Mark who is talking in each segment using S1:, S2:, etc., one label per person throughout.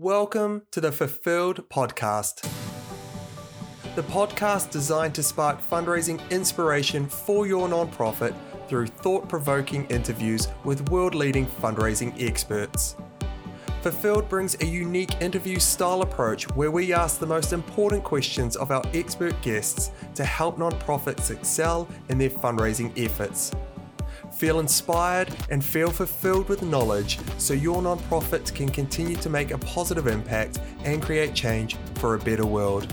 S1: Welcome to the Fulfilled Podcast. The podcast designed to spark fundraising inspiration for your nonprofit through thought provoking interviews with world leading fundraising experts. Fulfilled brings a unique interview style approach where we ask the most important questions of our expert guests to help nonprofits excel in their fundraising efforts. Feel inspired and feel fulfilled with knowledge so your nonprofit can continue to make a positive impact and create change for a better world.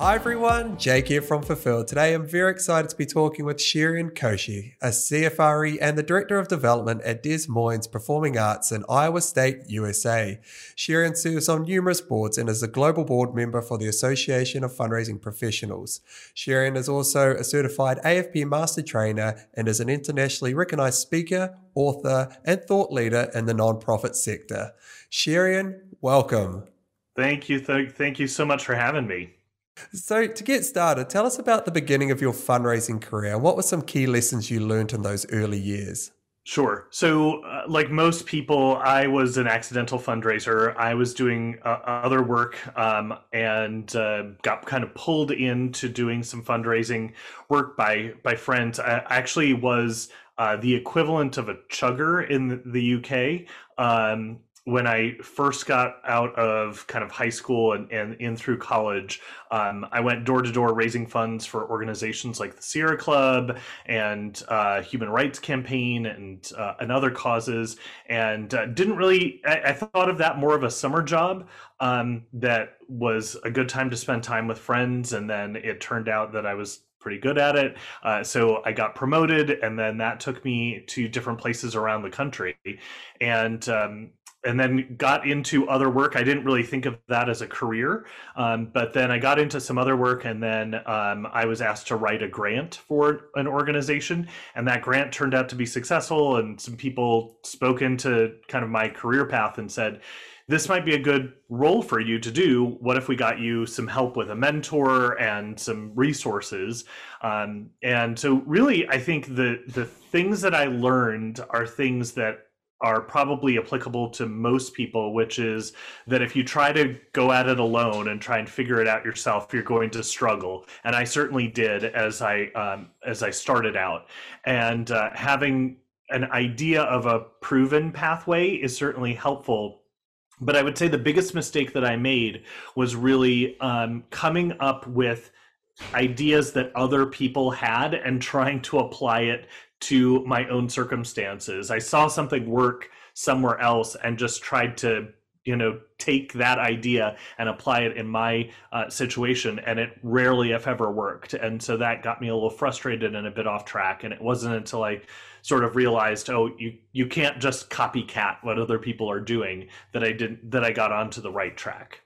S1: Hi everyone, Jake here from Fulfilled. Today I'm very excited to be talking with Sherian Koshy, a CFRE and the Director of Development at Des Moines Performing Arts in Iowa State, USA. Sherian serves on numerous boards and is a global board member for the Association of Fundraising Professionals. Sherian is also a certified AFP Master Trainer and is an internationally recognized speaker, author, and thought leader in the nonprofit sector. Sherian, welcome.
S2: Thank you. Th- thank you so much for having me.
S1: So, to get started, tell us about the beginning of your fundraising career. What were some key lessons you learned in those early years?
S2: Sure. So, uh, like most people, I was an accidental fundraiser. I was doing uh, other work um, and uh, got kind of pulled into doing some fundraising work by by friends. I actually was uh, the equivalent of a chugger in the UK. Um, when I first got out of kind of high school and, and in through college, um, I went door to door raising funds for organizations like the Sierra Club and uh, Human Rights Campaign and uh, and other causes, and uh, didn't really. I, I, thought of that more of a summer job um, that was a good time to spend time with friends, and then it turned out that I was pretty good at it. Uh, so I got promoted, and then that took me to different places around the country. And um, and then got into other work. I didn't really think of that as a career, um, but then I got into some other work, and then um, I was asked to write a grant for an organization, and that grant turned out to be successful. And some people spoke into kind of my career path and said, "This might be a good role for you to do. What if we got you some help with a mentor and some resources?" Um, and so, really, I think the the things that I learned are things that are probably applicable to most people, which is that if you try to go at it alone and try and figure it out yourself, you're going to struggle. And I certainly did as I um, as I started out. And uh, having an idea of a proven pathway is certainly helpful. But I would say the biggest mistake that I made was really um, coming up with ideas that other people had and trying to apply it to my own circumstances. I saw something work somewhere else and just tried to you know take that idea and apply it in my uh, situation and it rarely if ever worked and so that got me a little frustrated and a bit off track and it wasn't until i sort of realized oh you you can't just copycat what other people are doing that i didn't that i got onto the right track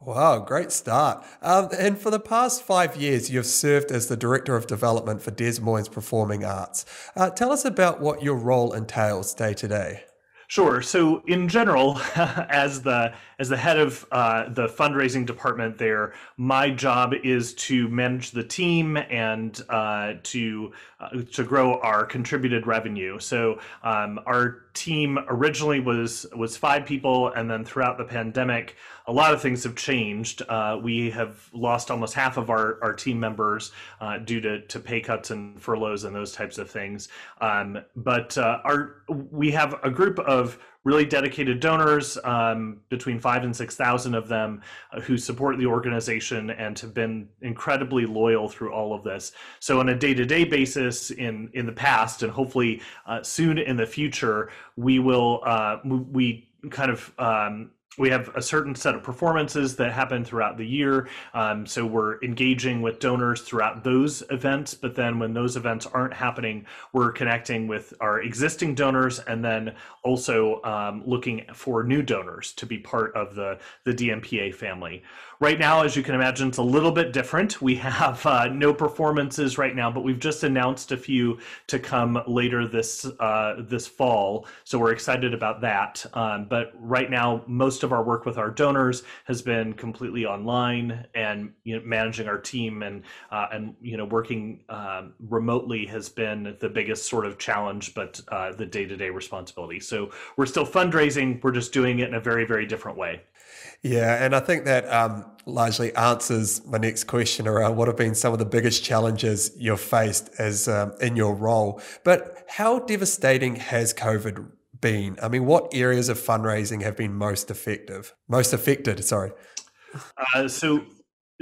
S1: Wow, great start. Um, and for the past five years, you've served as the Director of Development for Des Moines Performing Arts. Uh, tell us about what your role entails day to day.
S2: Sure. So, in general, as the as the head of uh, the fundraising department there, my job is to manage the team and uh, to uh, to grow our contributed revenue. So, um, our team originally was was five people, and then throughout the pandemic, a lot of things have changed. Uh, we have lost almost half of our, our team members uh, due to, to pay cuts and furloughs and those types of things. Um, but uh, our we have a group of really dedicated donors, um, between five and 6,000 of them, uh, who support the organization and have been incredibly loyal through all of this. So, on a day to day basis in, in the past, and hopefully uh, soon in the future, we will, uh, we kind of um, we have a certain set of performances that happen throughout the year. Um, so we're engaging with donors throughout those events. But then when those events aren't happening, we're connecting with our existing donors and then also um, looking for new donors to be part of the, the DMPA family. Right now, as you can imagine, it's a little bit different. We have uh, no performances right now, but we've just announced a few to come later this uh, this fall. So we're excited about that. Um, but right now, most of our work with our donors has been completely online, and you know, managing our team and uh, and you know working um, remotely has been the biggest sort of challenge, but uh, the day to day responsibility. So we're still fundraising. We're just doing it in a very very different way.
S1: Yeah, and I think that um, largely answers my next question around what have been some of the biggest challenges you've faced as um, in your role. But how devastating has COVID been? I mean, what areas of fundraising have been most effective, most affected? Sorry.
S2: Uh, so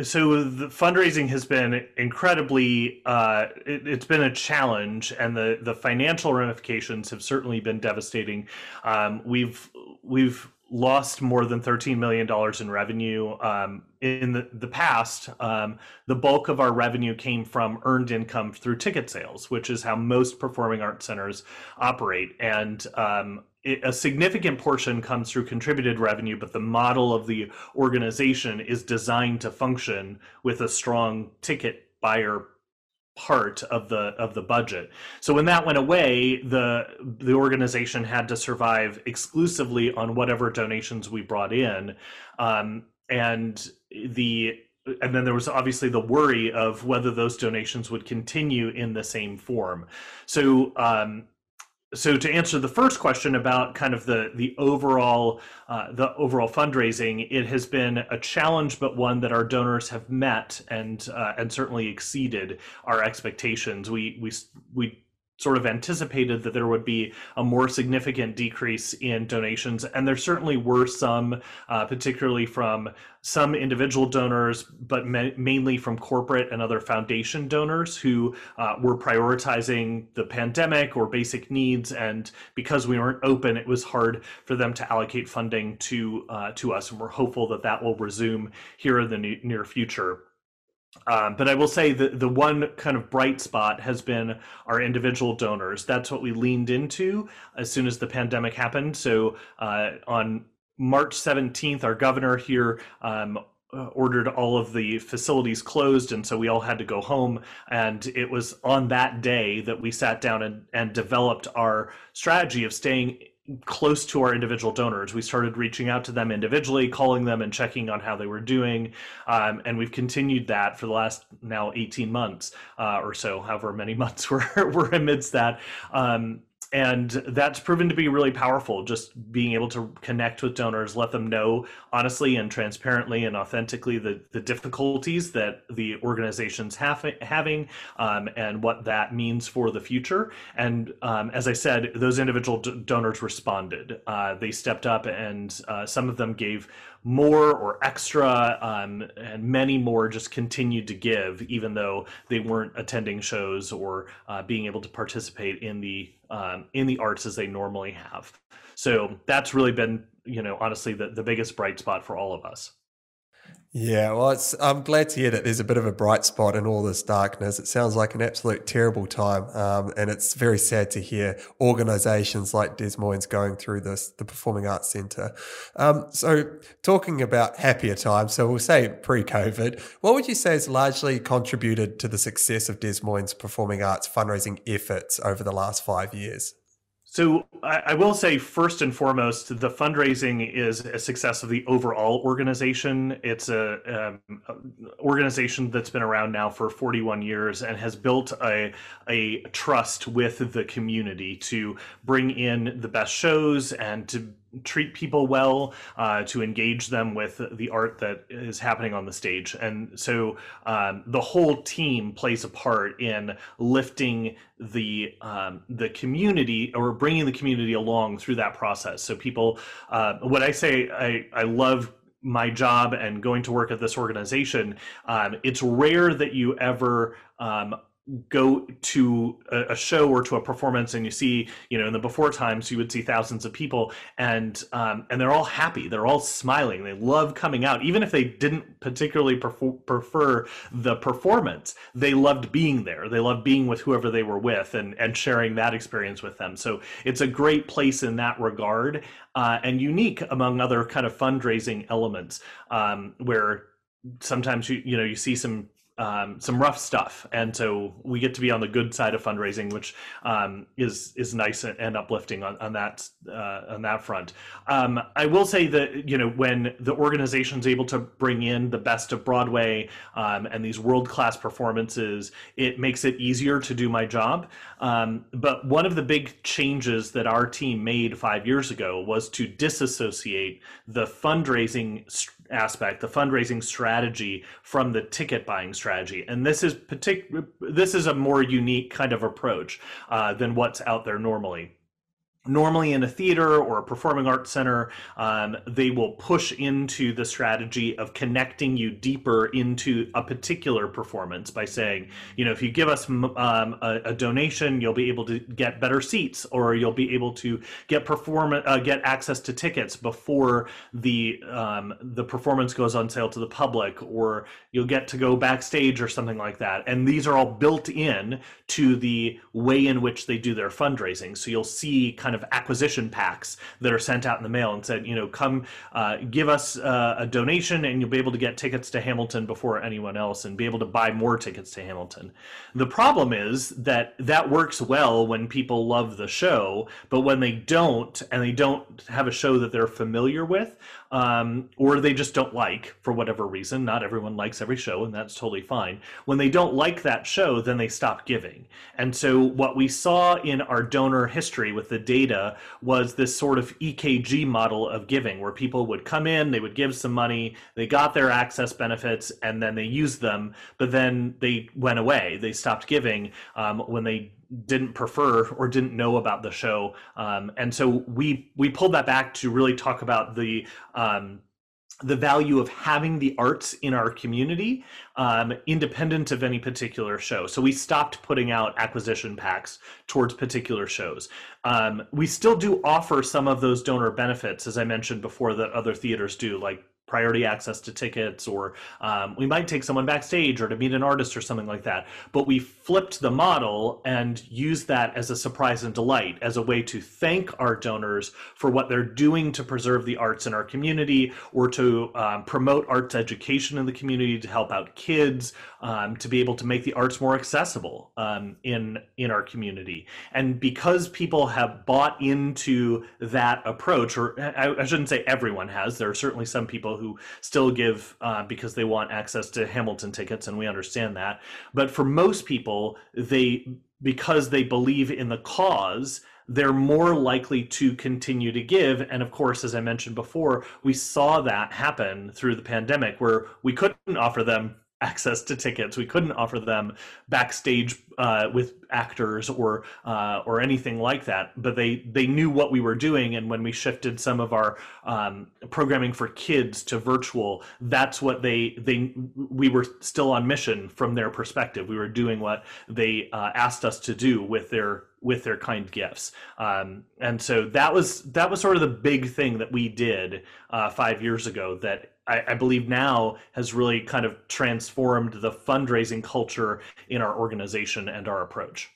S2: so the fundraising has been incredibly uh, it, has been a challenge and the the financial ramifications have certainly been devastating um, we've we've lost more than $13 million in revenue. Um, in the, the past, um, the bulk of our revenue came from earned income through ticket sales, which is how most performing arts centers operate. And um, it, a significant portion comes through contributed revenue, but the model of the organization is designed to function with a strong ticket buyer part of the of the budget. So when that went away, the the organization had to survive exclusively on whatever donations we brought in, um, and the and then there was obviously the worry of whether those donations would continue in the same form. So um, so to answer the first question about kind of the the overall uh, the overall fundraising, it has been a challenge, but one that our donors have met and uh, and certainly exceeded our expectations. We we we sort of anticipated that there would be a more significant decrease in donations. And there certainly were some, uh, particularly from some individual donors, but ma- mainly from corporate and other foundation donors who uh, were prioritizing the pandemic or basic needs. And because we weren't open, it was hard for them to allocate funding to, uh, to us. And we're hopeful that that will resume here in the near future. Um, but I will say that the one kind of bright spot has been our individual donors. That's what we leaned into as soon as the pandemic happened. So uh, on March 17th, our governor here um, uh, ordered all of the facilities closed and so we all had to go home and it was on that day that we sat down and, and developed our strategy of staying close to our individual donors. We started reaching out to them individually, calling them and checking on how they were doing. Um, and we've continued that for the last now 18 months uh, or so, however many months we're, we're amidst that. Um, and that's proven to be really powerful just being able to connect with donors let them know honestly and transparently and authentically the, the difficulties that the organization's have, having um, and what that means for the future. And um, as i said those individual d- donors responded. Uh, they stepped up and uh, some of them gave more or extra, um, and many more just continued to give, even though they weren't attending shows or uh, being able to participate in the um, in the arts as they normally have. So that's really been, you know, honestly, the, the biggest bright spot for all of us.
S1: Yeah, well, I'm glad to hear that there's a bit of a bright spot in all this darkness. It sounds like an absolute terrible time, um, and it's very sad to hear organisations like Des Moines going through this, the Performing Arts Centre. Um, so, talking about happier times, so we'll say pre-COVID, what would you say has largely contributed to the success of Des Moines Performing Arts fundraising efforts over the last five years?
S2: So I, I, will say first and foremost, the fundraising is a success of the overall organization. It's a, um, organization that's been around now for 41 years and has built a a trust with the community to bring in the best shows and to treat people well, uh, to engage them with the art that is happening on the stage. And so um, the whole team plays a part in lifting the um, the community or bringing the community along through that process. So people, uh, what I say, I, I love my job and going to work at this organization, um, it's rare that you ever um, go to a, a, show or to a performance and you see you know in the before times you would see thousands of people and um, and they're all happy they're all smiling they love coming out. Even if they didn't particularly prefer, prefer the performance they loved being there. They loved being with whoever they were with and and sharing that experience with them. So it's a great place in that regard uh, and unique among other kind of fundraising elements um, where sometimes you you know you see some um, some rough stuff, and so we get to be on the good side of fundraising, which um, is is nice and uplifting on, on that uh, on that front. Um, I will say that you know when the organization's able to bring in the best of Broadway um, and these world class performances, it makes it easier to do my job. Um, but one of the big changes that our team made five years ago was to disassociate the fundraising aspect, the fundraising strategy from the ticket buying strategy. And this is particular. This is a more unique kind of approach uh, than what's out there normally normally in a theater or a performing arts center um, they will push into the strategy of connecting you deeper into a particular performance by saying you know if you give us um, a, a, donation you'll be able to get better seats or you'll be able to get perform uh, get access to tickets before the um, the performance goes on sale to the public or you'll get to go backstage or something like that. And these are all built in to the way in which they do their fundraising. So you'll see kind kind of acquisition packs that are sent out in the mail and said, you know, come uh, give us uh, a donation and you'll be able to get tickets to Hamilton before anyone else and be able to buy more tickets to Hamilton. The problem is that that works well when people love the show, but when they don't and they don't have a show that they're familiar with, um, or they just don't like for whatever reason. Not everyone likes every show, and that's totally fine. When they don't like that show, then they stop giving. And so, what we saw in our donor history with the data was this sort of EKG model of giving, where people would come in, they would give some money, they got their access benefits, and then they used them, but then they went away. They stopped giving um, when they didn't prefer or didn't know about the show. Um, and so we we pulled that back to really talk about the um, the value of having the arts in our community um, independent of any particular show. So we stopped putting out acquisition packs towards particular shows. Um, we still do offer some of those donor benefits as i mentioned before that other theaters do like priority access to tickets, or um, we might take someone backstage or to meet an artist or something like that. But we flipped the model and used that as a surprise and delight, as a way to thank our donors for what they're doing to preserve the arts in our community or to um, promote arts education in the community, to help out kids, um, to be able to make the arts more accessible um, in in our community. And because people have bought into that approach, or I, I shouldn't say everyone has, there are certainly some people who still give uh, because they want access to Hamilton tickets, and we understand that. But for most people, they because they believe in the cause they're more likely to continue to give. And of course, as I mentioned before, we saw that happen through the pandemic where we couldn't offer them access to tickets. We couldn't offer them backstage uh, with actors or uh, or anything like that. But they they knew what we were doing, and when we shifted some of our um, programming for kids to virtual, that's what they they we were still on mission from their perspective. We were doing what they uh, asked us to do with their with their kind gifts. Um, and so that was that was sort of the big thing that we did uh, five years ago that I, I, believe now has really kind of transformed the fundraising culture in our organization and our approach.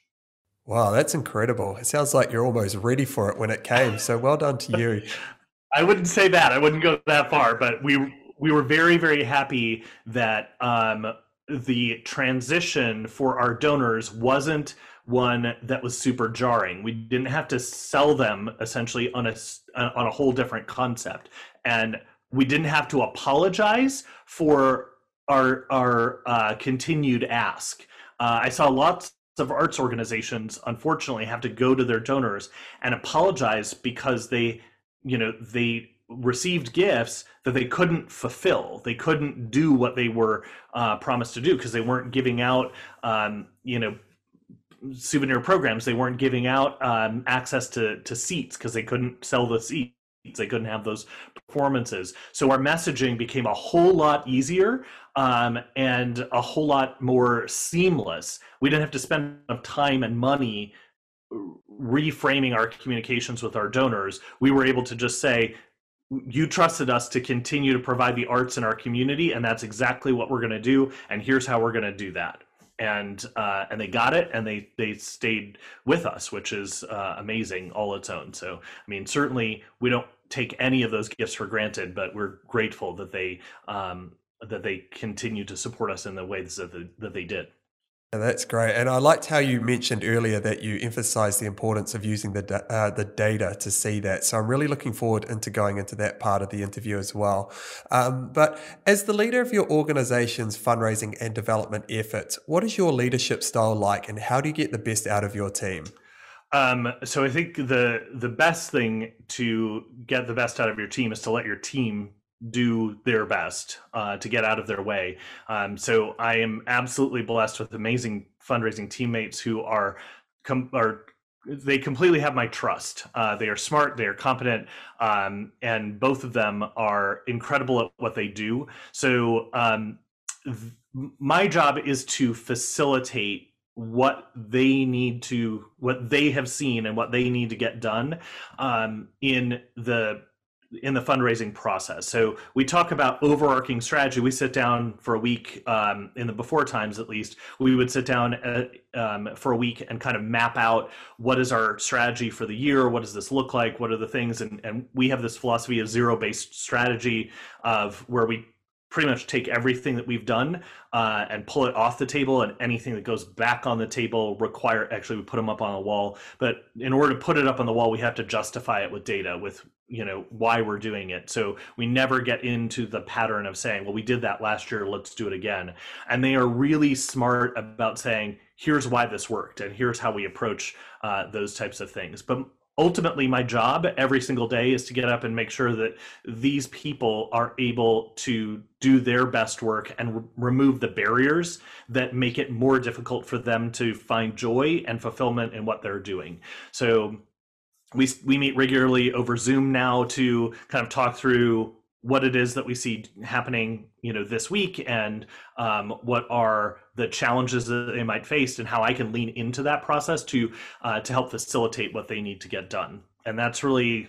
S1: Wow, that's incredible. It sounds like you're almost ready for it when it came. So well done to you.
S2: I wouldn't say that. I wouldn't go that far, but we we were very very happy that um, the transition for our donors wasn't one that was super jarring. We didn't have to sell them essentially on a on a whole different concept, and we didn't have to apologize for our our uh, continued ask. Uh, I saw lots of arts organizations, unfortunately, have to go to their donors and apologize because they, you know, they received gifts that they couldn't fulfill. They couldn't do what they were uh, promised to do because they weren't giving out, um, you know, souvenir programs. They weren't giving out um, access to to seats because they couldn't sell the seats they couldn't have those performances. So our messaging became a whole lot easier um, and a whole lot more seamless. We didn't have to spend time and money reframing our communications with our donors. We were able to just say, you trusted us to continue to provide the arts in our community, and that's exactly what we're going to do. And here's how we're going to do that and uh, and they got it and they they stayed with us which is uh, amazing all its own so i mean certainly we don't take any of those gifts for granted but we're grateful that they um, that they continue to support us in the ways that that they did.
S1: Yeah, that's great, and I liked how you mentioned earlier that you emphasised the importance of using the uh, the data to see that. So I'm really looking forward into going into that part of the interview as well. Um, but as the leader of your organisation's fundraising and development efforts, what is your leadership style like, and how do you get the best out of your team?
S2: Um, so I think the the best thing to get the best out of your team is to let your team do their best uh, to get out of their way. Um, so I am absolutely blessed with amazing fundraising teammates who are com- are they completely have my trust. Uh, they are smart, they are competent, um, and both of them are incredible at what they do. So um, th- my job is to facilitate what they need to what they have seen and what they need to get done um, in the in the fundraising process. So we talk about overarching strategy. We sit down for a week um, in the before times, at least. We would sit down uh, um, for a week and kind of map out what is our strategy for the year. What does this look like? What are the things? And, and we have this philosophy of zero based strategy of where we pretty much take everything that we've done uh, and pull it off the table and anything that goes back on the table require actually we put them up on a wall but in order to put it up on the wall we have to justify it with data with you know why we're doing it. So we never get into the pattern of saying well we did that last year let's do it again. And they are really smart about saying here's why this worked and here's how we approach uh, those types of things. But ultimately my job every single day is to get up and make sure that these people are able to do their best work and re- remove the barriers that make it more difficult for them to find joy and fulfillment in what they're doing. So we we meet regularly over zoom now to kind of talk through what it is that we see happening you know this week and um, what are the challenges that they might face and how i can lean into that process to uh, to help facilitate what they need to get done. And that's really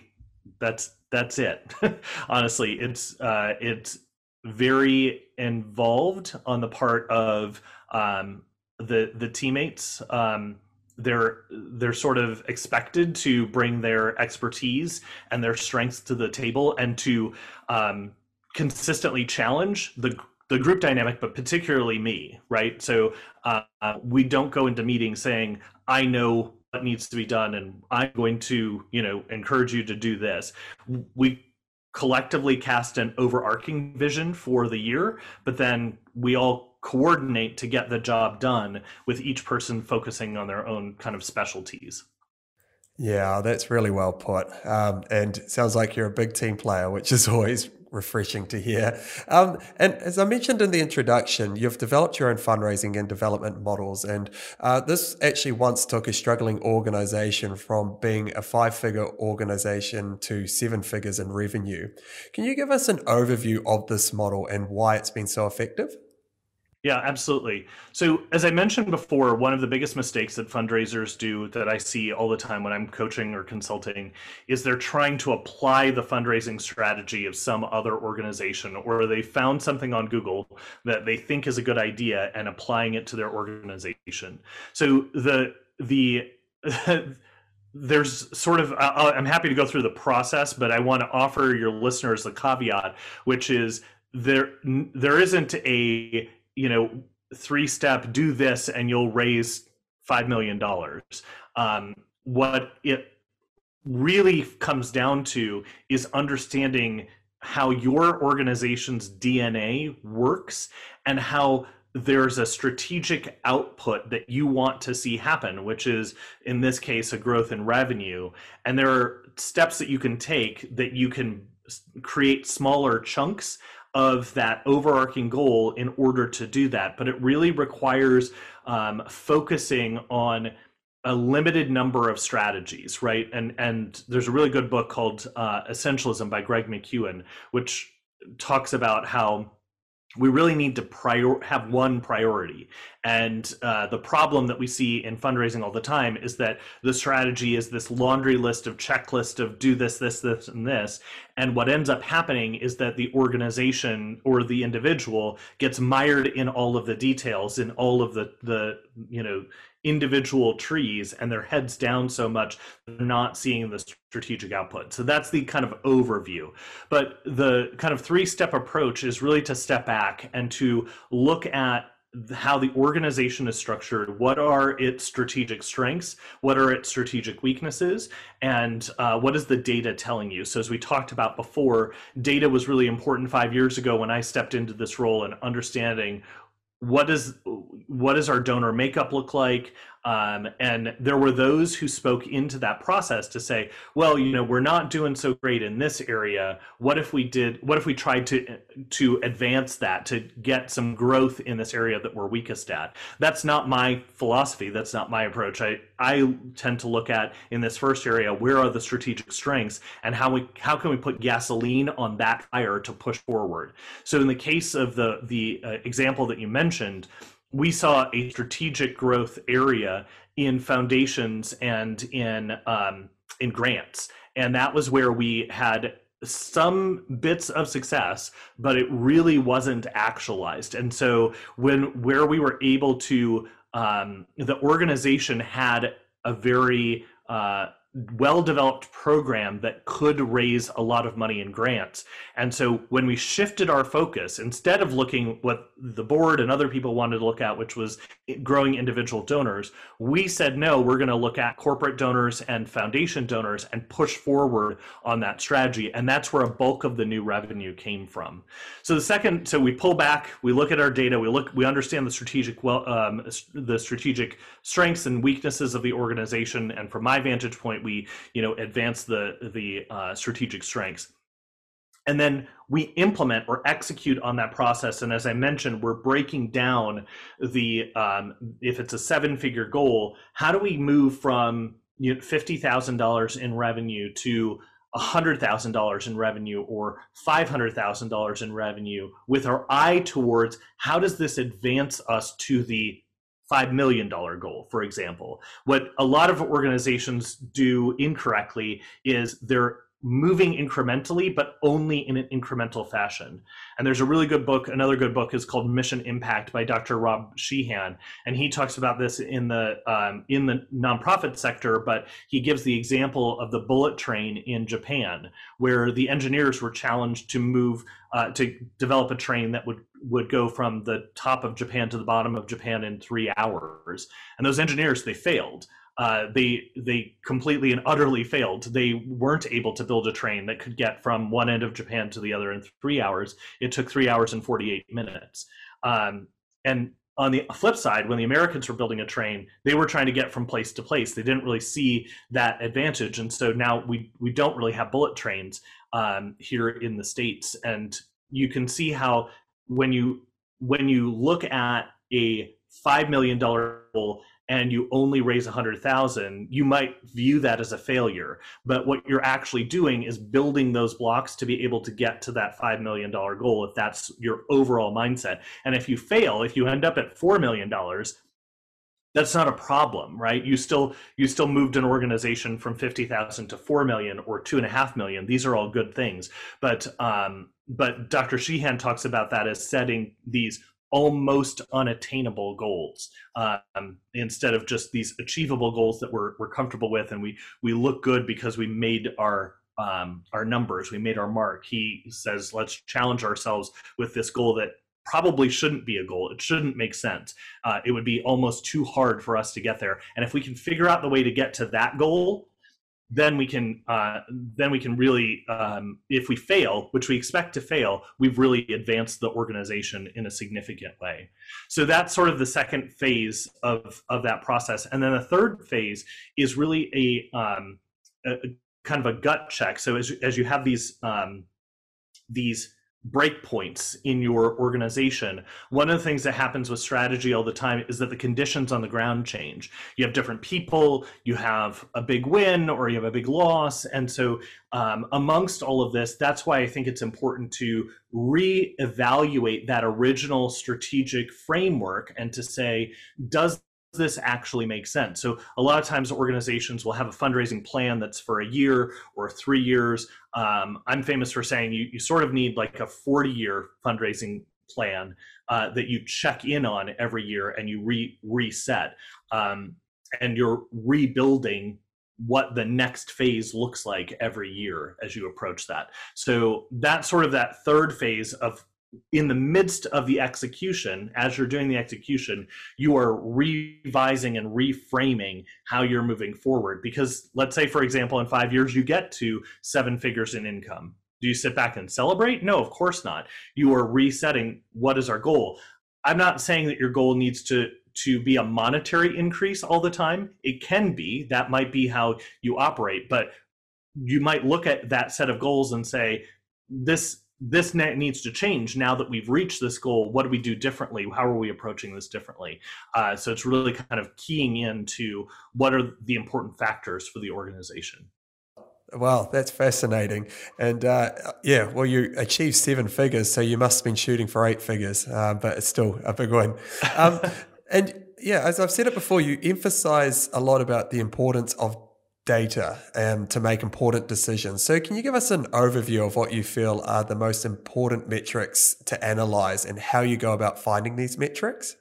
S2: that's that's it. Honestly it's uh, it's very involved on the part of um, the the teammates. Um, they're they're sort of expected to bring their expertise and their strengths to the table and to um, consistently challenge the the group dynamic, but particularly me, right? So uh, we don't go into meetings saying, "I know what needs to be done, and I'm going to, you know, encourage you to do this." We collectively cast an overarching vision for the year, but then we all coordinate to get the job done with each person focusing on their own kind of specialties.
S1: Yeah, that's really well put. Um, and sounds like you're a big team player, which is always refreshing to hear. Um, and as I mentioned in the introduction, you've developed your own fundraising and development models. And uh, this actually once took a struggling organization from being a five figure organization to seven figures in revenue. Can you give us an overview of this model and why it's been so effective?
S2: Yeah, absolutely. So, as I mentioned before, one of the biggest mistakes that fundraisers do that I see all the time when I'm coaching or consulting is they're trying to apply the fundraising strategy of some other organization or they found something on Google that they think is a good idea and applying it to their organization. So, the the there's sort of i'm happy to go through the process but i want to offer your listeners the caveat which is there there isn't a you know, three step, do this and you'll raise $5 million. Um, what it really comes down to is understanding how your organization's DNA works and how there's a strategic output that you want to see happen, which is in this case a growth in revenue. And there are steps that you can take that you can create smaller chunks of that overarching goal in order to do that. But it really requires um, focusing on a limited number of strategies, right? And and there's a really good book called uh, Essentialism by Greg McKeown, which talks about how we really need to prior have one priority. And uh, the problem that we see in fundraising all the time is that the strategy is this laundry list of checklist of do this this this and this. And what ends up happening is that the organization or the individual gets mired in all of the details in all of the the you know individual trees and their heads down so much they're not seeing the strategic output. So that's the kind of overview. But the kind of three step approach is really to step back and to look at how the organization is structured. What are its strategic strengths? What are its strategic weaknesses? And uh, what is the data telling you? So as we talked about before data was really important five years ago when i stepped into this role and understanding what does what does our donor makeup look like um, and there were those who spoke into that process to say, well, you know, we're not doing so great in this area. What if we did? What if we tried to to advance that to get some growth in this area that we're weakest at? That's not my philosophy. That's not my approach. I I tend to look at in this first area where are the strategic strengths and how we how can we put gasoline on that fire to push forward. So in the case of the the uh, example that you mentioned we saw a strategic growth area in foundations and in um, in grants, and that was where we had some bits of success, but it really wasn't actualized. And so when where we were able to, um, the organization had a very uh, well developed program that could raise a lot of money in grants. And so when we shifted our focus, instead of looking what the board and other people wanted to look at, which was growing individual donors, we said, no, we're going to look at corporate donors and foundation donors and push forward on that strategy. And that's where a bulk of the new revenue came from. So the second, so we pull back, we look at our data, we look, we understand the strategic, well, um, the strategic strengths and weaknesses of the organization. And from my vantage point, point we you know advance the the uh, strategic strengths. And then we implement or execute on that process. And as i mentioned we're breaking down the um, if it's a seven figure goal how do we move from you know, $50000 in revenue to $100,000 in revenue or $500,000 in revenue with our eye towards how does this advance us to the $5 million goal, for example. What a lot of organizations do incorrectly is they're moving incrementally, but only in an incremental fashion. And there's a really good book. Another good book is called Mission Impact by Dr. Rob Sheehan, and he talks about this in the um, in the nonprofit sector. But he gives the example of the bullet train in Japan, where the engineers were challenged to move uh, to develop a train that would would go from the top of Japan to the bottom of Japan in three hours. And those engineers they failed uh, they they completely and utterly failed. They weren't able to build a train that could get from one end of Japan to the other in three hours. It took three hours and forty eight minutes. Um, and on the flip side, when the Americans were building a train, they were trying to get from place to place. They didn't really see that advantage, and so now we we don't really have bullet trains um, here in the states. And you can see how when you when you look at a five million dollar and you only raise 100,000, you might view that as a failure. But what you're actually doing is building those blocks to be able to get to that $5 million goal if that's your overall mindset. And if you fail, if you end up at $4 million, that's not a problem, right? You still you still moved an organization from fifty thousand to four million or two and a half million. These are all good things, but um, but Dr. Sheehan talks about that as setting these almost unattainable goals um, instead of just these achievable goals that we're, we're comfortable with and we we look good because we made our um, our numbers we made our mark. He says let's challenge ourselves with this goal that probably shouldn't be a goal. It shouldn't make sense. Uh, it would be almost too hard for us to get there. And if we can figure out the way to get to that goal then we can uh, then we can really um, if we fail which we expect to fail we've really advanced the organization in a significant way. So that's sort of the second phase of of that process. And then the third phase is really a, um, a kind of a gut check. So as, as you have these um, these breakpoints in your organization. One of the things that happens with strategy all the time is that the conditions on the ground change. You have different people, you have a big win or you have a big loss. And so, um, amongst all of this, that's why I think it's important to reevaluate that original strategic framework and to say, does this actually make sense? So a lot of times organizations will have a fundraising plan that's for a year or three years. Um, I'm famous for saying you, you sort of need like a 40 year fundraising plan uh, that you check in on every year and you re- reset. Um, and you're rebuilding what the next phase looks like every year as you approach that. So that's sort of that third phase of in the midst of the execution, as you're doing the execution, you are revising and reframing how you're moving forward. Because let's say, for example, in five years, you get to seven figures in income. Do you sit back and celebrate? No, of course not. You are resetting what is our goal. I'm not saying that your goal needs to to be a monetary increase all the time. It can be, that might be how you operate, but you might look at that set of goals and say, this this needs to change now that we've reached this goal what do we do differently how are we approaching this differently uh, so it's really kind of keying into what are the important factors for the organization
S1: Wow, that's fascinating. And uh, yeah, well, you achieved seven figures, so you must have been shooting for eight figures, uh, but it's still a big one. Um, and yeah, as I've said it before, you emphasize a lot about the importance of data um, to make important decisions. So, can you give us an overview of what you feel are the most important metrics to analyze and how you go about finding these metrics?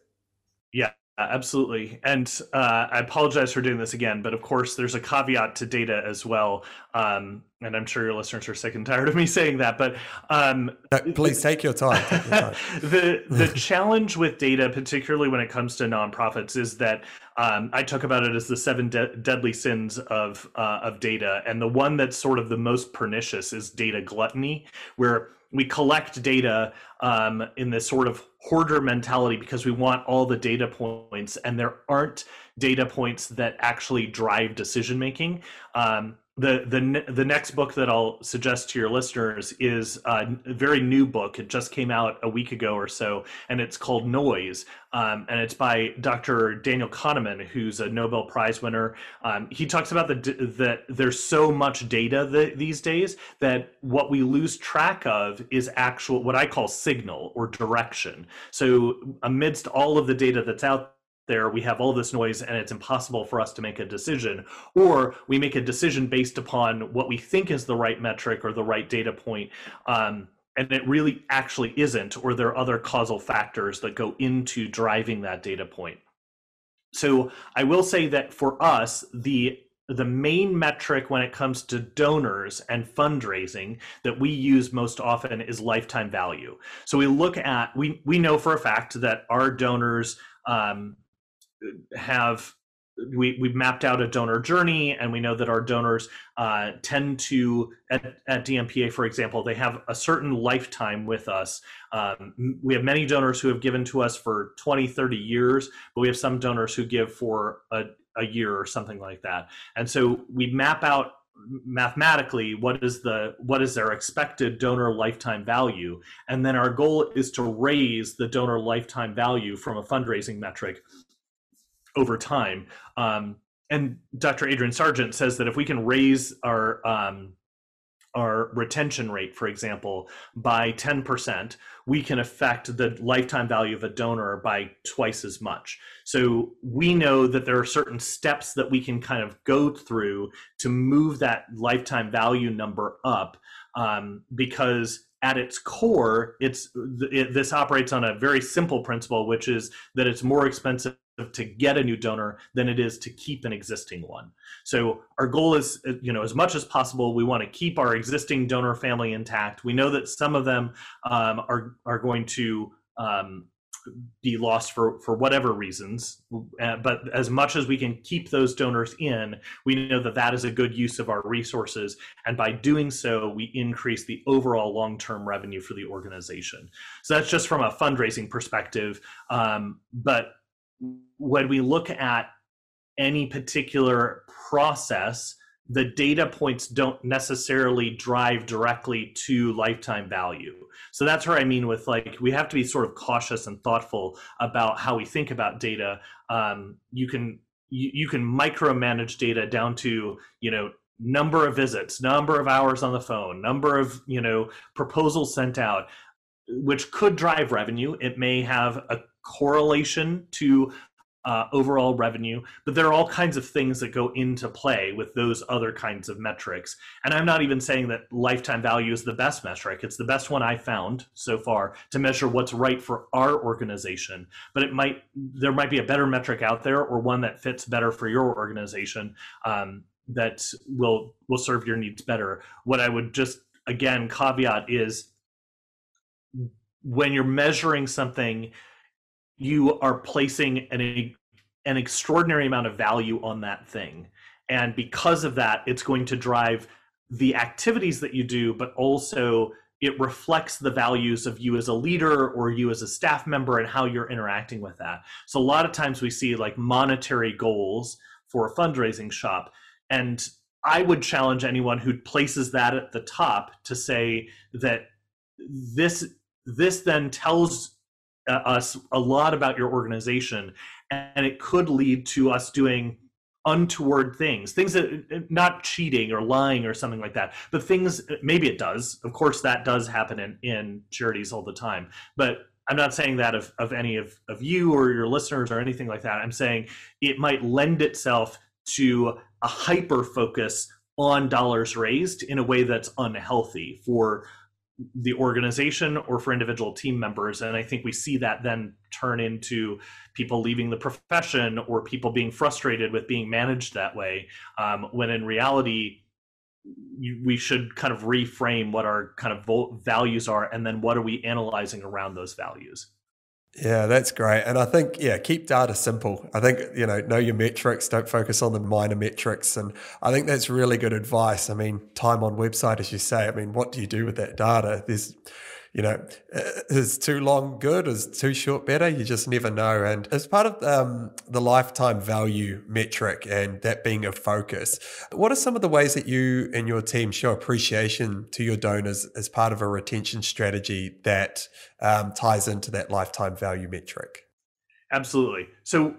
S2: Yeah, absolutely. And uh, I apologize for doing this again, but of course, there's a caveat to data as well. Um, and I'm sure your listeners are sick and tired of me saying that, but um,
S1: no, please take your time. Take your time.
S2: the the challenge with data, particularly when it comes to nonprofits, is that um, I talk about it as the seven de- deadly sins of uh, of data, and the one that's sort of the most pernicious is data gluttony, where we collect data um, in this sort of hoarder mentality because we want all the data points, and there aren't data points that actually drive decision making. Um, the the the next book that I'll suggest to your listeners is a very new book. It just came out a week ago or so, and it's called Noise, um, and it's by Dr. Daniel Kahneman, who's a Nobel Prize winner. Um, he talks about the that there's so much data these days that what we lose track of is actual what I call signal or direction. So amidst all of the data that's out there we have all this noise and it's impossible for us to make a decision or we make a decision based upon what we think is the right metric or the right data point um, and it really actually isn't or there are other causal factors that go into driving that data point so i will say that for us the the main metric when it comes to donors and fundraising that we use most often is lifetime value. So we look at we we know for a fact that our donors um, have we, we've mapped out a donor journey and we know that our donors uh, tend to at, at, dmpa for example they have a certain lifetime with us. Um, we have many donors who have given to us for 20 30 years but we have some donors who give for a, a year or something like that. And so we map out mathematically what is the what is their expected donor lifetime value and then our goal is to raise the donor lifetime value from a fundraising metric over time. Um, and Dr. Adrian Sargeant says that if we can raise our um, our retention rate, for example, by 10%, we can affect the lifetime value of a donor by twice as much. So we know that there are certain steps that we can kind of go through to move that lifetime value number up um, because at its core, it's it, this operates on a very simple principle, which is that it's more expensive to get a new donor than it is to keep an existing one. So our goal is, you know, as much as possible, we want to keep our existing donor family intact. We know that some of them um, are are going to um, be lost for for whatever reasons uh, but as much as we can keep those donors in we know that that is a good use of our resources and by doing so we increase the overall long-term revenue for the organization so that's just from a fundraising perspective um, but when we look at any particular process the data points don't necessarily drive directly to lifetime value. So that's where I mean with like we have to be sort of cautious and thoughtful about how we think about data. Um, you can you, you can micromanage data down to you know number of visits, number of hours on the phone, number of you know proposals sent out, which could drive revenue. It may have a correlation to uh, overall revenue, but there are all kinds of things that go into play with those other kinds of metrics. And I'm not even saying that lifetime value is the best metric. It's the best one I found so far to measure what's right for our organization. But it might there might be a better metric out there or one that fits better for your organization um, that will will serve your needs better. What I would just again caveat is when you're measuring something you are placing an, an extraordinary amount of value on that thing. And because of that, it's going to drive the activities that you do, but also it reflects the values of you as a leader or you as a staff member and how you're interacting with that. So a lot of times we see like monetary goals for a fundraising shop. And I would challenge anyone who places that at the top to say that this this then tells Uh, us a lot about your organization and it could lead to us doing untoward things things that uh, not cheating or lying or something like that but things uh, maybe it does. Of course that does happen in, in charities all the time. But i'm not saying that of, of any of, of you or your listeners or anything like that. I'm saying it might lend itself to a hyper focus on dollars raised in a way that's unhealthy for the organization or for individual team members. And i think we see that then turn into people leaving the profession or people being frustrated with being managed that way um, when in reality we should kind of reframe what our kind of values are and then what are we analyzing around those values
S1: yeah, that's great. And I think, yeah, keep data simple. I think, you know, know your metrics, don't focus on the minor metrics. And I think that's really good advice. I mean, time on website, as you say, I mean, what do you do with that data? There's, you know, is too long good? Is too short better? You just never know. And as part of um, the lifetime value metric and that being a focus, what are some of the ways that you and your team show appreciation to your donors as part of a retention strategy that um, ties into that lifetime value metric?
S2: Absolutely. So,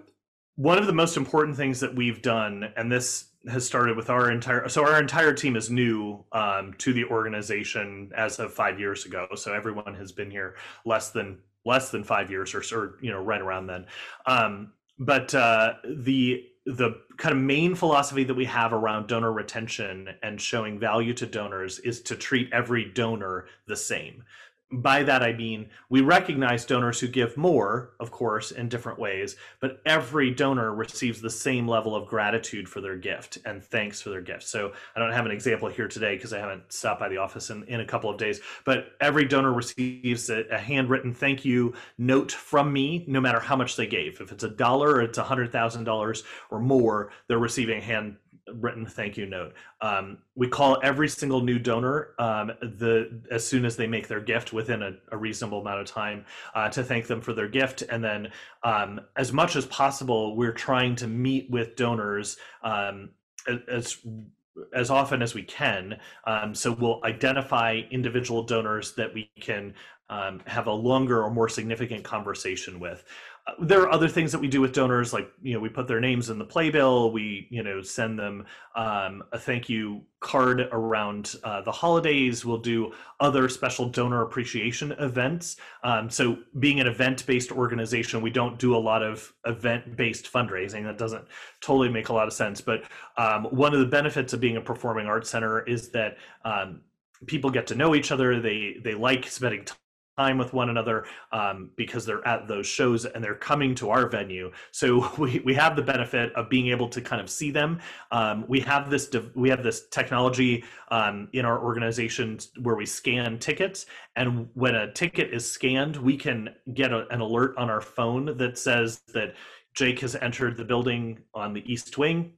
S2: one of the most important things that we've done, and this has started with our entire so our entire team is new um, to the organization as of five years ago. So everyone has been here less than less than five years or, or you know right around then. Um, but uh, the the kind of main philosophy that we have around donor retention and showing value to donors is to treat every donor the same by that I mean we recognize donors who give more, of course, in different ways, but every donor receives the same level of gratitude for their gift and thanks for their gift. So I don't have an example here today because I haven't stopped by the office in, in a couple of days, but every donor receives a, a handwritten thank you note from me, no matter how much they gave. If it's a dollar or it's a hundred thousand dollars or more, they're receiving a hand written thank you note. Um, we call every single new donor um, the as soon as they make their gift within a, a reasonable amount of time uh, to thank them for their gift, and then um, as much as possible, we're trying to meet with donors um, as as often as we can. Um, so we'll identify individual donors that we can um, have a longer or more significant conversation with there are other things that we do with donors like you know we put their names in the playbill we you know send them um, a thank you card around uh, the holidays we'll do other special donor appreciation events. Um, so being an event based organization we don't do a lot of event based fundraising that doesn't totally make a lot of sense but um, one of the benefits of being a performing arts center is that um, people get to know each other they they like spending time with one another um, because they're at those shows and they're coming to our venue. So we, we have the benefit of being able to kind of see them. Um, we have this we have this technology um, in our organization where we scan tickets, and when a ticket is scanned, we can get a, an alert on our phone that says that Jake has entered the building on the east wing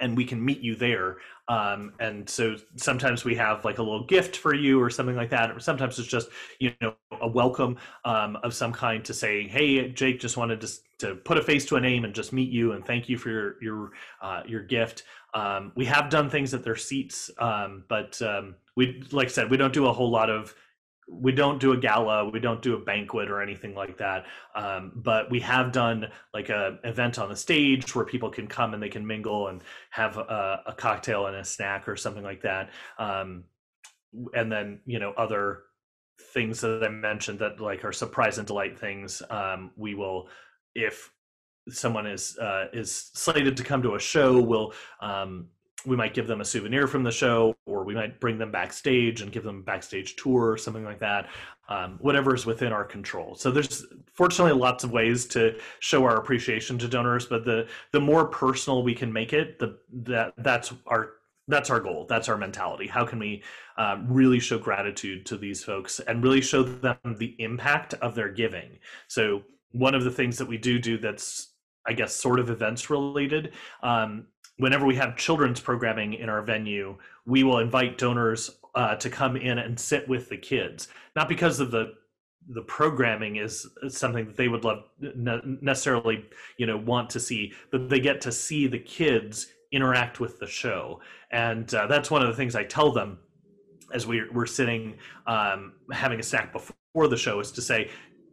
S2: and we can meet you there. Um, and so sometimes we have like a little gift for you or something like that. Or sometimes it's just, you know, a welcome um, of some kind to say, Hey, Jake just wanted to, to put a face to a name and just meet you and thank you for your, your, uh, your gift. Um, we have done things at their seats, um, but um, we, like I said, we don't do a whole lot of we don't do a gala we don't do a banquet or anything like that um, but we have done like a event on the stage where people can come and they can mingle and have a, a cocktail and a snack or something like that um, and then you know other things that i mentioned that like are surprise and delight things um, we will if someone is uh, is slated to come to a show, we'll um, we might give them a souvenir from the show, or we might bring them backstage and give them a backstage tour or something like that. Um, whatever is within our control. So there's fortunately lots of ways to show our appreciation to donors, but the the more personal we can make it, the that that's our that's our goal. That's our mentality. How can we uh, really show gratitude to these folks and really show them the impact of their giving? So one of the things that we do do that's I guess sort of events related. Um, whenever we have children's programming in our venue, we will invite donors uh, to come in and sit with the kids, not because of the the programming is something that they would love necessarily you know want to see but they get to see the kids interact with the show. And uh, that's one of the things i tell them as we, we're sitting um, having a snack before the show is to say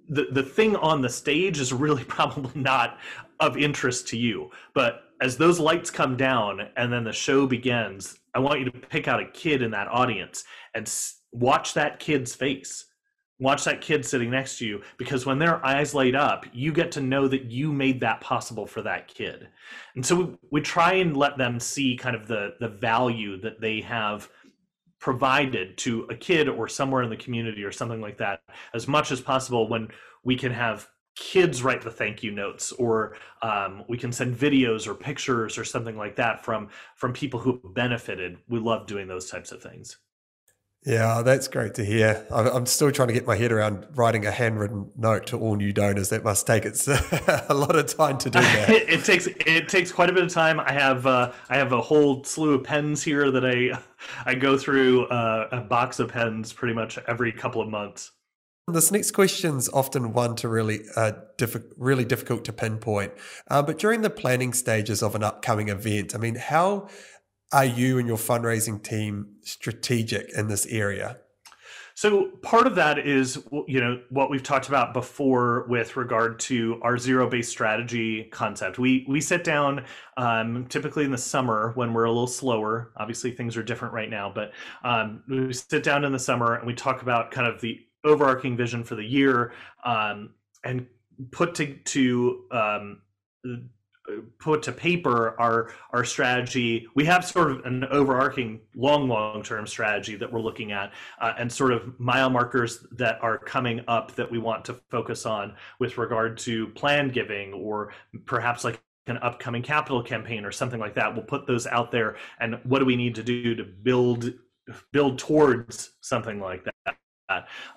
S2: the, the thing on the stage is really probably not of interest to you but as those lights come down and then the show begins, I want you to pick out a kid in that audience and watch that kid's face. Watch that kid sitting next to you because when their eyes light up, you get to know that you made that possible for that kid. And so we, we try and let them see kind of the the value that they have provided to a kid or somewhere in the community or something like that as much as possible when we can have kids write the thank you notes or um, we can send videos or pictures or something like that from from people who benefited. We love doing those types of things.
S1: Yeah that's great to hear. I'm still trying to get my head around writing a handwritten note to all new donors. That must take it's a lot of time to do that.
S2: It takes it takes quite a bit of time. I have uh, i have a whole slew of pens here that i i go through uh, a box of pens pretty much every couple of months
S1: this next question is often one to really, uh, really difficult to pinpoint. Uh, but during the planning stages of an upcoming event, I mean, how are you and your fundraising team strategic in this area?
S2: So part of that is you know what we've talked about before with regard to our zero based strategy concept. We we sit down um, typically in the summer when we're a little slower. Obviously things are different right now, but um, we sit down in the summer and we talk about kind of the overarching vision for the year um, and put to, to um, put to paper our our strategy. We have sort of an overarching long long term strategy that we're looking at uh, and sort of mile markers that are coming up that we want to focus on with regard to plan giving or perhaps like an upcoming capital campaign or something like that. We'll put those out there and what do we need to do to build build towards something like that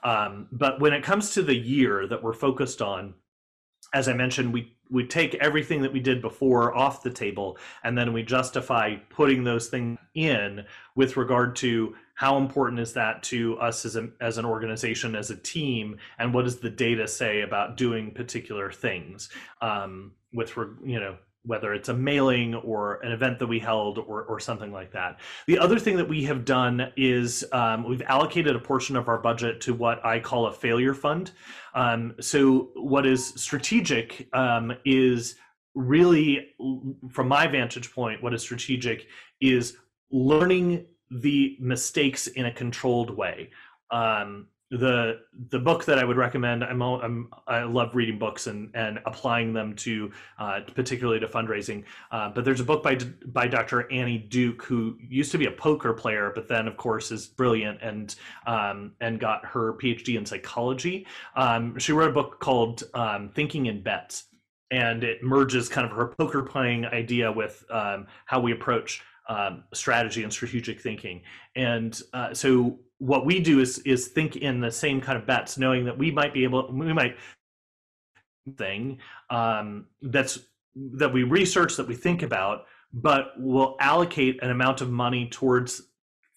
S2: um, but when it comes to the year that we're focused on, as I mentioned, we we take everything that we did before off the table, and then we justify putting those things in with regard to how important is that to us as a, as an organization, as a team, and what does the data say about doing particular things um, with you know whether it's a mailing or an event that we held or, or something like that. The other thing that we have done is um, we've allocated a portion of our budget to what I call a failure fund. Um, so, what is strategic um, is really, from my vantage point, what is strategic is learning the mistakes in a controlled way. Um, the the book that I would recommend. I'm, I'm I love reading books and and applying them to uh, particularly to fundraising. Uh, but there's a book by by Dr. Annie Duke who used to be a poker player, but then of course is brilliant and um, and got her PhD in psychology. Um, she wrote a book called um, Thinking in Bets, and it merges kind of her poker playing idea with um, how we approach um, strategy and strategic thinking. And uh, so what we do is is think in the same kind of bets, knowing that we might be able, we might thing um, that's that we research, that we think about, but we'll allocate an amount of money towards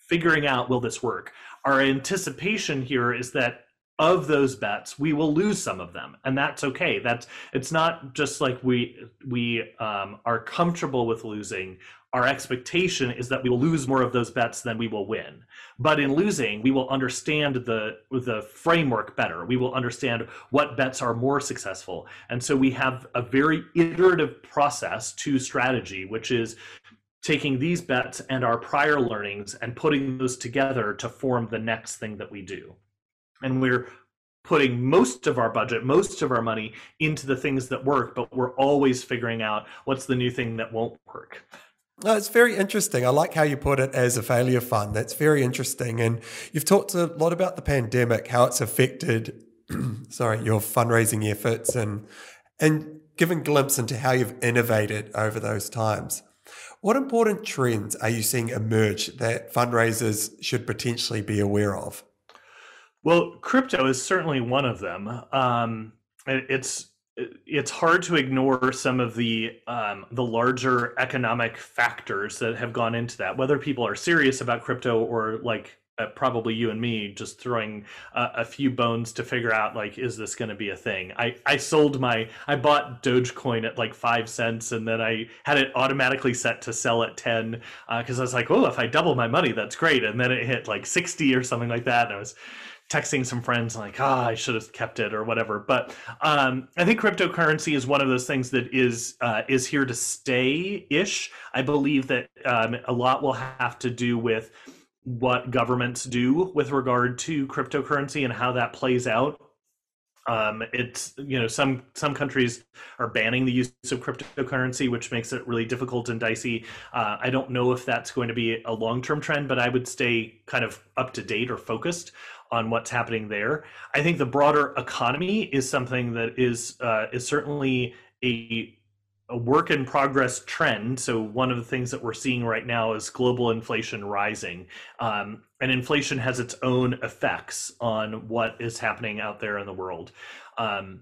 S2: figuring out will this work. Our anticipation here is that of those bets we will lose some of them and that's okay that's it's not just like we we um, are comfortable with losing our expectation is that we will lose more of those bets than we will win. But in losing, we will understand the the framework better. We will understand what bets are more successful. And so we have a very iterative process to strategy, which is taking these bets and our prior learnings and putting those together to form the next thing that we do. And we're putting most of our budget, most of our money into the things that work, but we're always figuring out what's the new thing that won't work.
S1: No, it's very interesting. I like how you put it as a failure fund. That's very interesting. And you've talked a lot about the pandemic, how it's affected, sorry, your fundraising efforts, and and given glimpse into how you've innovated over those times. What important trends are you seeing emerge that fundraisers should potentially be aware of?
S2: Well, crypto is certainly one of them. Um, it's it's hard to ignore some of the um, the larger economic factors that have gone into that. Whether people are serious about crypto or like uh, probably you and me just throwing a few bones to figure out like is this going to be a thing i i sold my i bought dogecoin at like five cents and then i had it automatically set to sell at 10 because uh, i was like oh if i double my money that's great and then it hit like 60 or something like that and i was texting some friends like, ah, I should have kept it or whatever. But um, I think cryptocurrency is one of those things that is uh, is here to stay ish. I believe that um, a lot will have to do with what governments do with regard to cryptocurrency and how that plays out. Um, it's you know some some countries are banning the use of cryptocurrency, which makes it really difficult and dicey. Uh, I don't know if that's going to be a long term trend, but I would stay kind of up to date or focused on what's happening there. I think the broader economy is something that is uh, is certainly a a work in progress trend. So one of the things that we're seeing right now is global inflation rising, um, and inflation has its own effects on what is happening out there in the world, um,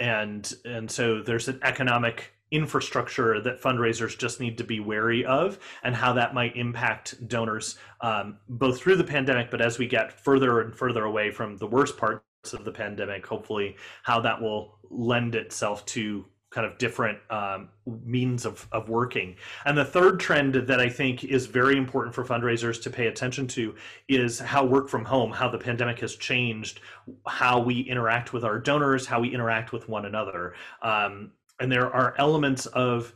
S2: and and so there's an economic infrastructure that fundraisers just need to be wary of and how that might impact donors um, both through the pandemic but as we get further and further away from the worst parts of the pandemic hopefully how that will lend itself to kind of different um, means of, of working. And the third trend that i think is very important for fundraisers to pay attention to is how work from home how the pandemic has changed how we interact with our donors how we interact with one another. Um, and there are elements of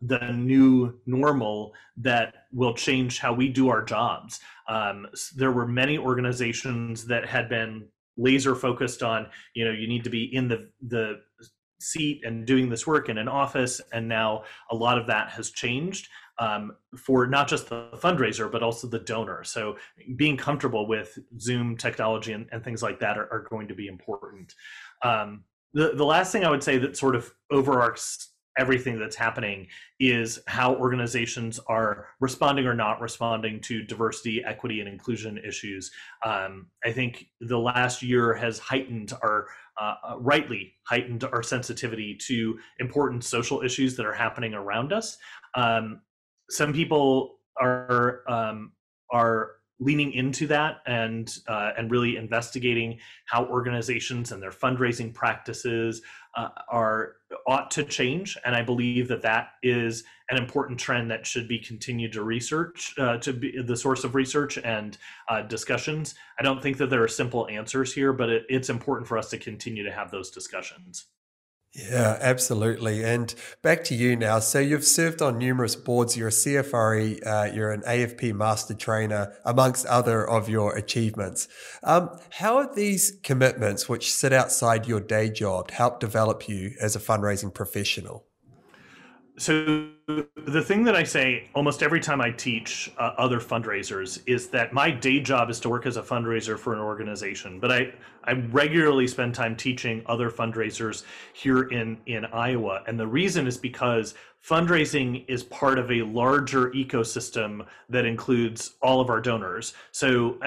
S2: the new normal that will change how we do our jobs. Um, there were many organizations that had been laser focused on, you know, you need to be in the the seat and doing this work in an office, and now a lot of that has changed um, for not just the fundraiser but also the donor. So being comfortable with Zoom technology and, and things like that are, are, going to be important. Um, the, the last thing I would say that sort of overarches everything that's happening is how organizations are responding or not responding to diversity, equity, and inclusion issues. Um, I think the last year has heightened our, uh, uh, rightly heightened our sensitivity to important social issues that are happening around us. Um, some people are um, are leaning into that and uh, and really investigating how organizations and their fundraising practices uh, are ought to change. And i believe that that is an important trend that should be continued to research uh, to be the source of research and uh, discussions. I don't think that there are simple answers here but it, it's important for us to continue to have those discussions
S1: yeah, absolutely. And back to you now. So you've served on numerous boards. You're a CFRE, uh, you're an AFP master trainer, amongst other of your achievements. Um, how have these commitments, which sit outside your day job, helped develop you as a fundraising professional?
S2: So the thing that I say almost every time I teach uh, other fundraisers is that my day job is to work as a fundraiser for an organization, but I I regularly spend time teaching other fundraisers here in in Iowa, and the reason is because fundraising is part of a larger ecosystem that includes all of our donors. So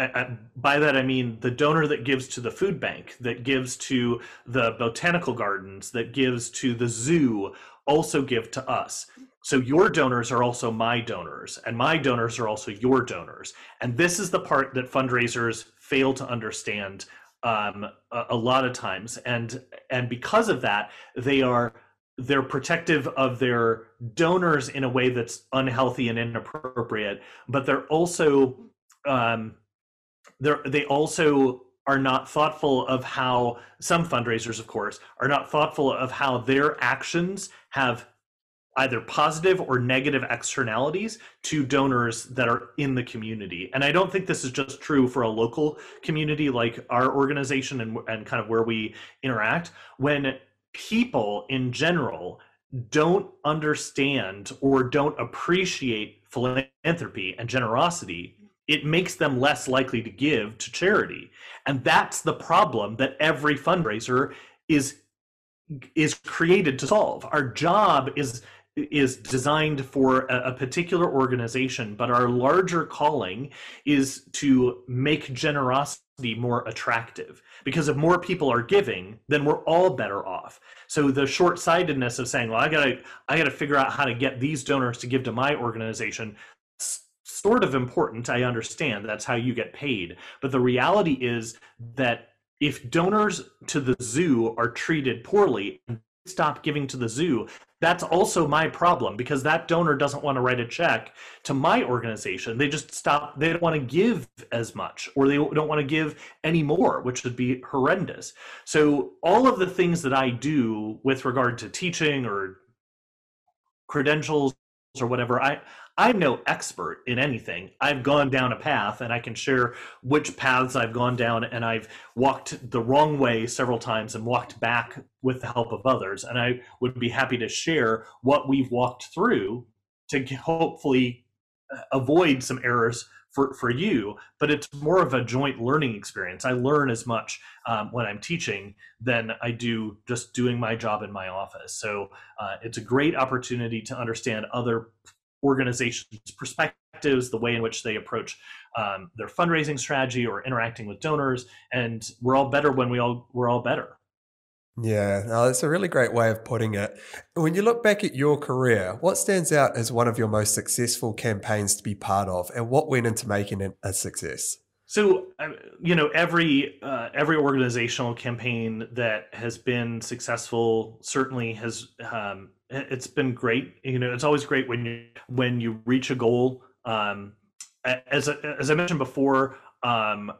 S2: by that I mean the donor that gives to the food bank, that gives to the botanical gardens, that gives to the zoo also give to us. So your donors are also my donors, and my donors are also your donors. And this is the part that fundraisers fail to understand um, a, a lot of times, and and because of that, they are they're protective of their donors in a way that's unhealthy and inappropriate. But they're also um, they're they also are not thoughtful of how some fundraisers of course are not thoughtful of how their actions have either positive or negative externalities to donors that are in the community. And I don't think this is just true for a local community like our organization and, and kind of where we interact. When people in general don't understand or don't appreciate philanthropy and generosity, it makes them less likely to give to charity. And that's the problem that every fundraiser is is created to solve. Our job is is designed for a, a, particular organization, but our larger calling is to make generosity more attractive. Because if more people are giving, then we're all better off. So the short-sightedness of saying, "Well, I gotta, I gotta figure out how to get these donors to give to my organization," sort of important. I understand that's how you get paid, but the reality is that if donors to the zoo are treated poorly and stop giving to the zoo that's also my problem because that donor doesn't want to write a check to my organization they just stop they don't want to give as much or they don't want to give any more which would be horrendous so all of the things that i do with regard to teaching or credentials or whatever i I'm no expert in anything. I've gone down a path and I can share which paths I've gone down and I've walked the wrong way several times and walked back with the help of others. And I would be happy to share what we've walked through to hopefully uh, avoid some errors for, for you, but it's more of a joint learning experience. I learn as much um, when I'm teaching than I do just doing my job in my office. So uh, it's a great opportunity to understand other organizations' perspectives, the way in which they approach um, their fundraising strategy or interacting with donors, and we're all better when we all we're all better.
S1: Yeah, no, that's a really great way of putting it. When you look back at your career, what stands out as one of your most successful campaigns to be part of, and what went into making it a success?
S2: So, you know, every uh, every organizational campaign that has been successful certainly has um, it's been great. You know, it's always great when you when you reach a goal. Um, as as I mentioned before, um,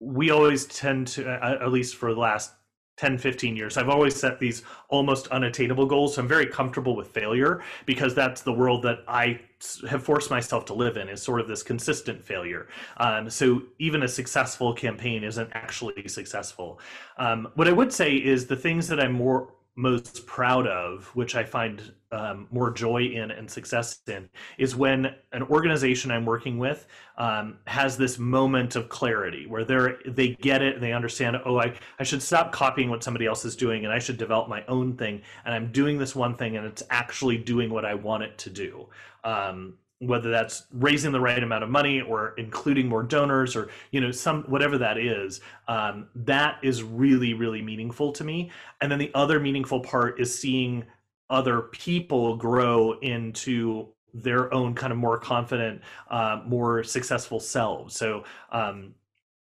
S2: we always tend to, at least for the last 10 15 years i've always set these almost unattainable goals so i'm very comfortable with failure because that's the world that i have forced myself to live in is sort of this consistent failure um, so even a successful campaign isn't actually successful um, what i would say is the things that i'm more most proud of, which I find um, more joy in and success in, is when an organization I'm working with um, has this moment of clarity where they're they get it and they understand. Oh, I I should stop copying what somebody else is doing and I should develop my own thing. And I'm doing this one thing and it's actually doing what I want it to do. Um, whether that's raising the right amount of money or including more donors or you know some whatever that is um, that is really really meaningful to me. And then the other meaningful part is seeing other people grow into their own kind of more confident uh, more successful selves. So um,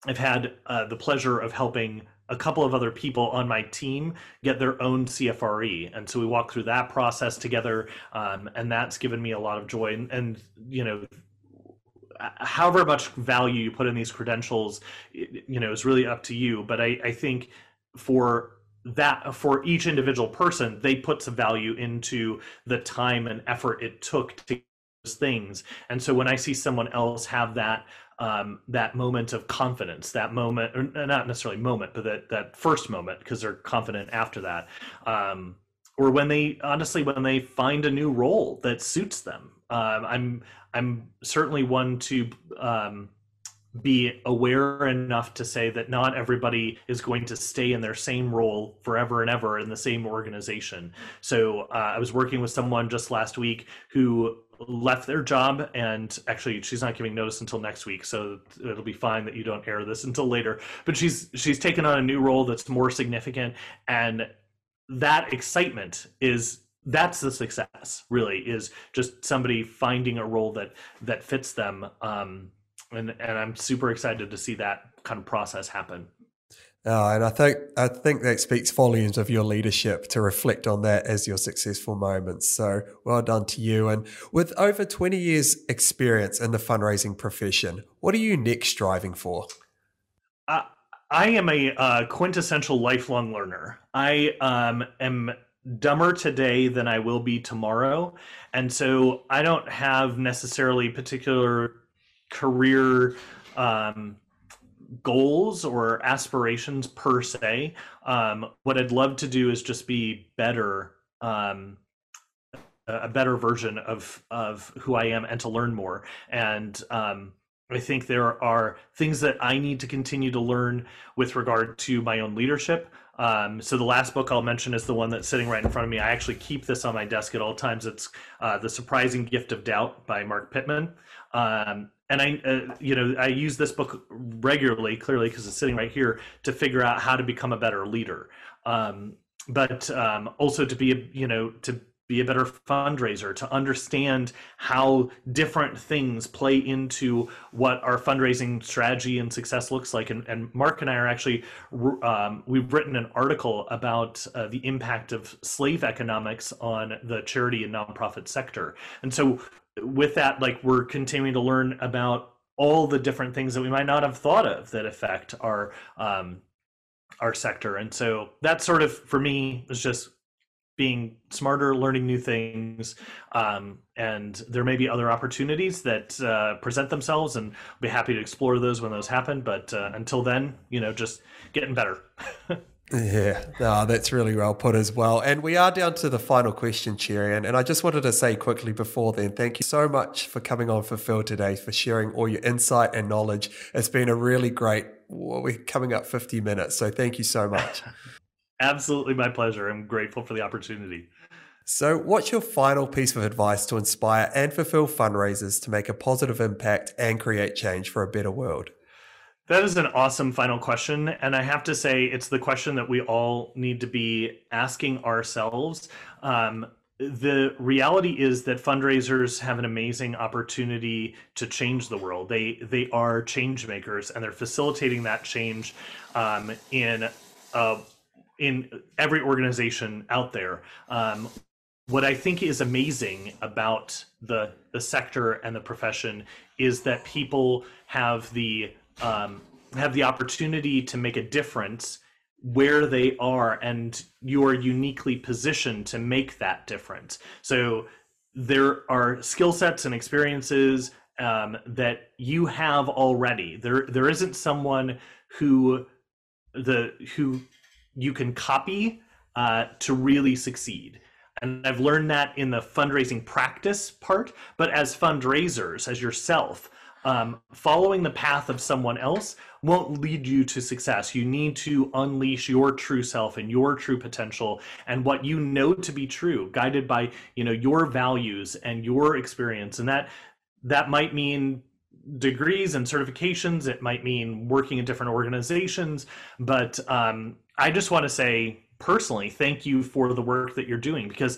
S2: i've had uh, the pleasure of helping a couple of other people on my team get their own CFRE, and so we walk through that process together, um, and that's given me a lot of joy. And, and, you know, however much value you put in these credentials, you know, is really up to you. But I, I think for that for each individual person, they put some value into the time and effort it took to things. And so when I see someone else have that um, that moment of confidence, that moment, or not necessarily moment, but that that first moment because they're confident after that, um, or when they honestly when they find a new role that suits them. Um, I'm I'm certainly one to um, be aware enough to say that not everybody is going to stay in their same role forever and ever in the same organization. So uh, I was working with someone just last week who left their job and actually she's not giving notice until next week. So it'll be fine that you don't air this until later. But she's she's taken on a new role that's more significant and that excitement is that's the success really is just somebody finding a role that that fits them. Um and and i'm super excited to see that kind of process happen
S1: Oh, and I think I think that speaks volumes of your leadership to reflect on that as your successful moments. So well done to you. And with over 20 years experience in the fundraising profession, what are you next striving for?
S2: Uh, I am a uh, quintessential lifelong learner. I um, am dumber today than I will be tomorrow. And so I don't have necessarily particular career um, goals or aspirations per se. Um, what I'd love to do is just be better, um, a better version of of who I am, and to learn more. And um, I think there are things that I need to continue to learn with regard to my own leadership. Um, so the last book I'll mention is the one that's sitting right in front of me. I actually keep this on my desk at all times. It's uh, "The Surprising Gift of Doubt" by Mark Pittman. Um, and I, uh, you know, I use this book regularly, clearly because it's sitting right here, to figure out how to become a better leader. Um, but um, also to be, a, you know, to be a better fundraiser, to understand how different things play into what our fundraising strategy and success looks like. And, and Mark and I are actually, um, we've written an article about uh, the impact of slave economics on the charity and nonprofit sector. And so, with that, like we're continuing to learn about all the different things that we might not have thought of that affect our um, our sector. And so that sort of for me is just being smarter, learning new things, um, and there may be other opportunities that uh, present themselves, and I'll be happy to explore those when those happen. But uh, until then, you know, just getting better.
S1: yeah, no, that's really well put as well. And we are down to the final question, Cherian. And I just wanted to say quickly before then, thank you so much for coming on for Phil today, for sharing all your insight and knowledge. It's been a really great. Well, we're coming up 50 minutes, so thank you so much.
S2: Absolutely my pleasure. I'm grateful for the opportunity.
S1: So, what's your final piece of advice to inspire and fulfill fundraisers to make a positive impact and create change for a better world?
S2: That is an awesome final question. And I have to say, it's the question that we all need to be asking ourselves. Um, the reality is that fundraisers have an amazing opportunity to change the world. They they are change makers, and they're facilitating that change um, in a in every organization out there. Um, what I think is amazing about the the sector and the profession is that people have the um, have the opportunity to make a difference where they are, and you are uniquely positioned to make that difference. So there are skill sets and experiences um, that you have already. There there isn't someone who the who you can copy uh, to really succeed. And I've learned that in the fundraising practice part, but as fundraisers, as yourself, um, following the path of someone else won't lead you to success. You need to unleash your true self and your true potential and what you know to be true, guided by you know your values and your experience. And that that might mean degrees and certifications. It might mean working in different organizations, but um, I just want to say personally, thank you for the work that you're doing because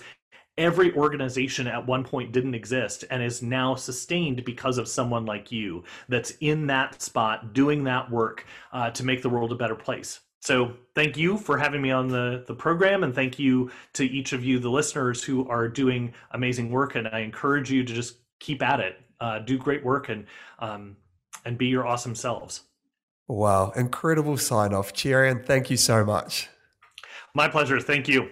S2: every organization at one point didn't exist and is now sustained because of someone like you that's in that spot doing that work uh, to make the world a better place. So thank you for having me on the, the program and thank you to each of you, the listeners who are doing amazing work. And I encourage you to just keep at it, uh, do great work and, um, and be your awesome selves.
S1: Wow, incredible sign off. Cherian, thank you so much.
S2: My pleasure. Thank you.